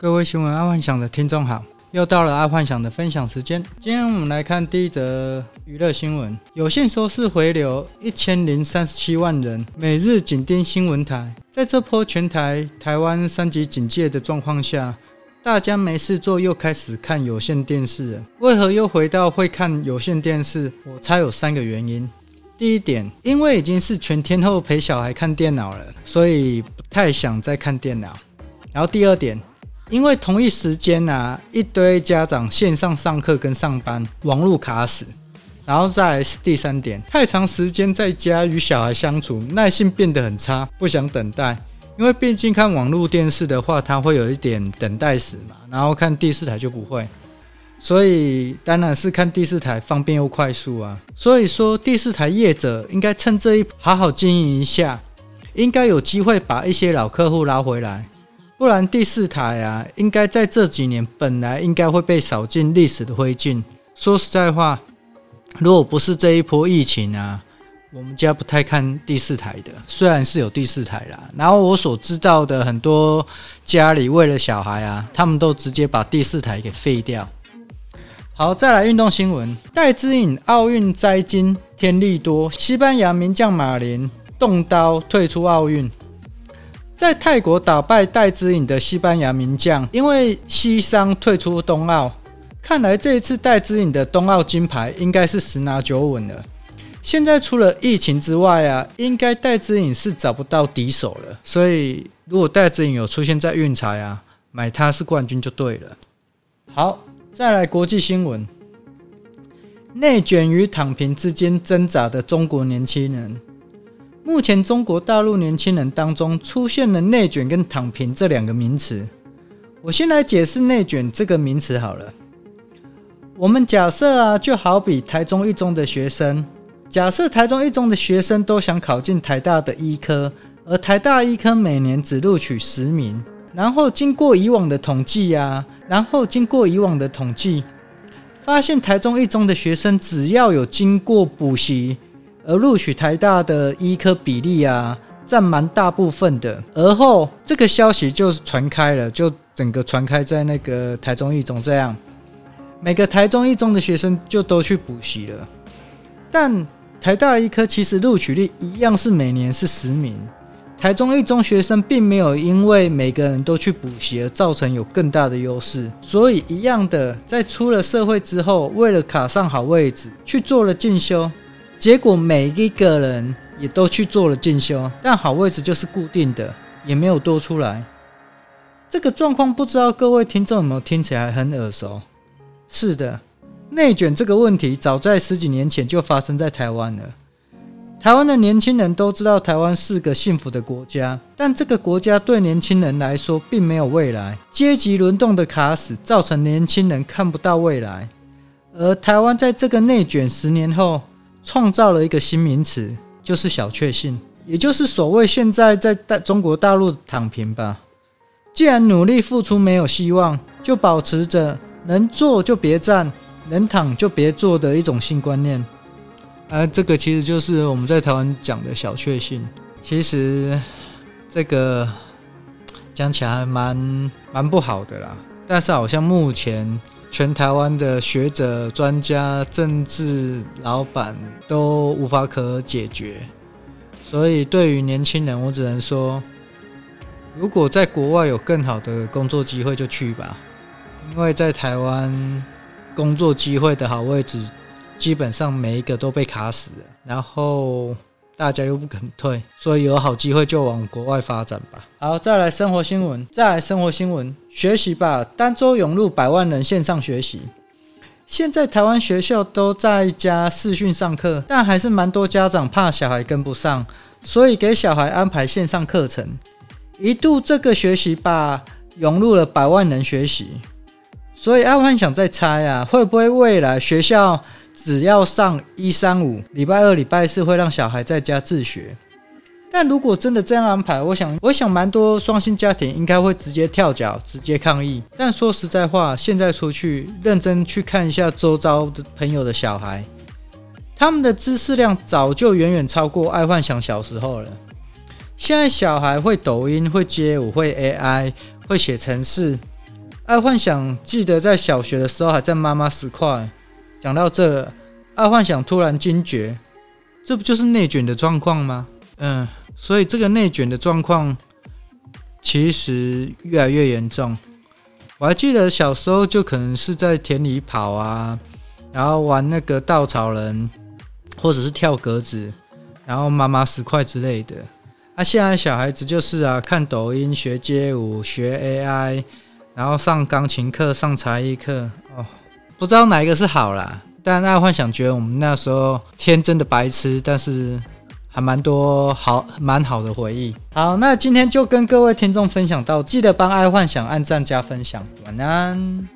各位新闻爱幻想的听众好，又到了爱幻想的分享时间。今天我们来看第一则娱乐新闻：有线收视回流一千零三十七万人，每日紧盯新闻台。在这波全台台湾三级警戒的状况下，大家没事做又开始看有线电视了。为何又回到会看有线电视？我猜有三个原因。第一点，因为已经是全天候陪小孩看电脑了，所以不太想再看电脑。然后第二点。因为同一时间啊，一堆家长线上上课跟上班，网络卡死，然后再来是第三点，太长时间在家与小孩相处，耐性变得很差，不想等待。因为毕竟看网络电视的话，它会有一点等待时嘛，然后看第四台就不会，所以当然是看第四台方便又快速啊。所以说第四台业者应该趁这一好好经营一下，应该有机会把一些老客户拉回来。不然第四台啊，应该在这几年本来应该会被扫进历史的灰烬。说实在话，如果不是这一波疫情啊，我们家不太看第四台的。虽然是有第四台啦，然后我所知道的很多家里为了小孩啊，他们都直接把第四台给废掉。好，再来运动新闻：戴资颖奥运摘金天利多，西班牙名将马林动刀退出奥运。在泰国打败戴资颖的西班牙名将，因为膝伤退出冬奥。看来这一次戴资颖的冬奥金牌应该是十拿九稳了。现在除了疫情之外啊，应该戴资颖是找不到敌手了。所以如果戴资颖有出现在运彩啊，买他是冠军就对了。好，再来国际新闻：内卷与躺平之间挣扎的中国年轻人。目前中国大陆年轻人当中出现了“内卷”跟“躺平”这两个名词。我先来解释“内卷”这个名词好了。我们假设啊，就好比台中一中的学生，假设台中一中的学生都想考进台大的医科，而台大医科每年只录取十名，然后经过以往的统计啊，然后经过以往的统计，发现台中一中的学生只要有经过补习。而录取台大的医科比例啊，占蛮大部分的。而后这个消息就传开了，就整个传开在那个台中一中这样，每个台中一中的学生就都去补习了。但台大医科其实录取率一样是每年是十名，台中一中学生并没有因为每个人都去补习而造成有更大的优势，所以一样的，在出了社会之后，为了卡上好位置，去做了进修。结果每一个人也都去做了进修，但好位置就是固定的，也没有多出来。这个状况不知道各位听众有没有听起来很耳熟？是的，内卷这个问题早在十几年前就发生在台湾了。台湾的年轻人都知道台湾是个幸福的国家，但这个国家对年轻人来说并没有未来，阶级轮动的卡死造成年轻人看不到未来。而台湾在这个内卷十年后。创造了一个新名词，就是小确幸，也就是所谓现在在大中国大陆躺平吧。既然努力付出没有希望，就保持着能坐就别站，能躺就别坐的一种新观念。而这个其实就是我们在台湾讲的小确幸。其实这个讲起来蛮蛮不好的啦，但是好像目前。全台湾的学者、专家、政治老板都无法可解决，所以对于年轻人，我只能说，如果在国外有更好的工作机会，就去吧。因为在台湾工作机会的好位置，基本上每一个都被卡死了。然后。大家又不肯退，所以有好机会就往国外发展吧。好，再来生活新闻，再来生活新闻，学习吧！儋州涌入百万人线上学习。现在台湾学校都在家视讯上课，但还是蛮多家长怕小孩跟不上，所以给小孩安排线上课程。一度这个学习吧涌入了百万人学习，所以爱幻想在猜啊，会不会未来学校？只要上一三五，礼拜二、礼拜四会让小孩在家自学。但如果真的这样安排，我想，我想蛮多双薪家庭应该会直接跳脚，直接抗议。但说实在话，现在出去认真去看一下周遭的朋友的小孩，他们的知识量早就远远超过爱幻想小时候了。现在小孩会抖音，会街舞，会 AI，会写程式，爱幻想记得在小学的时候还在妈妈十块。讲到这，爱幻想突然惊觉，这不就是内卷的状况吗？嗯，所以这个内卷的状况其实越来越严重。我还记得小时候就可能是在田里跑啊，然后玩那个稻草人，或者是跳格子，然后妈妈石块之类的。啊，现在小孩子就是啊，看抖音学街舞、学 AI，然后上钢琴课、上才艺课哦，不知道哪一个是好啦。但爱幻想觉得我们那时候天真的白痴，但是还蛮多好蛮好的回忆。好，那今天就跟各位听众分享到，记得帮爱幻想按赞加分享，晚安。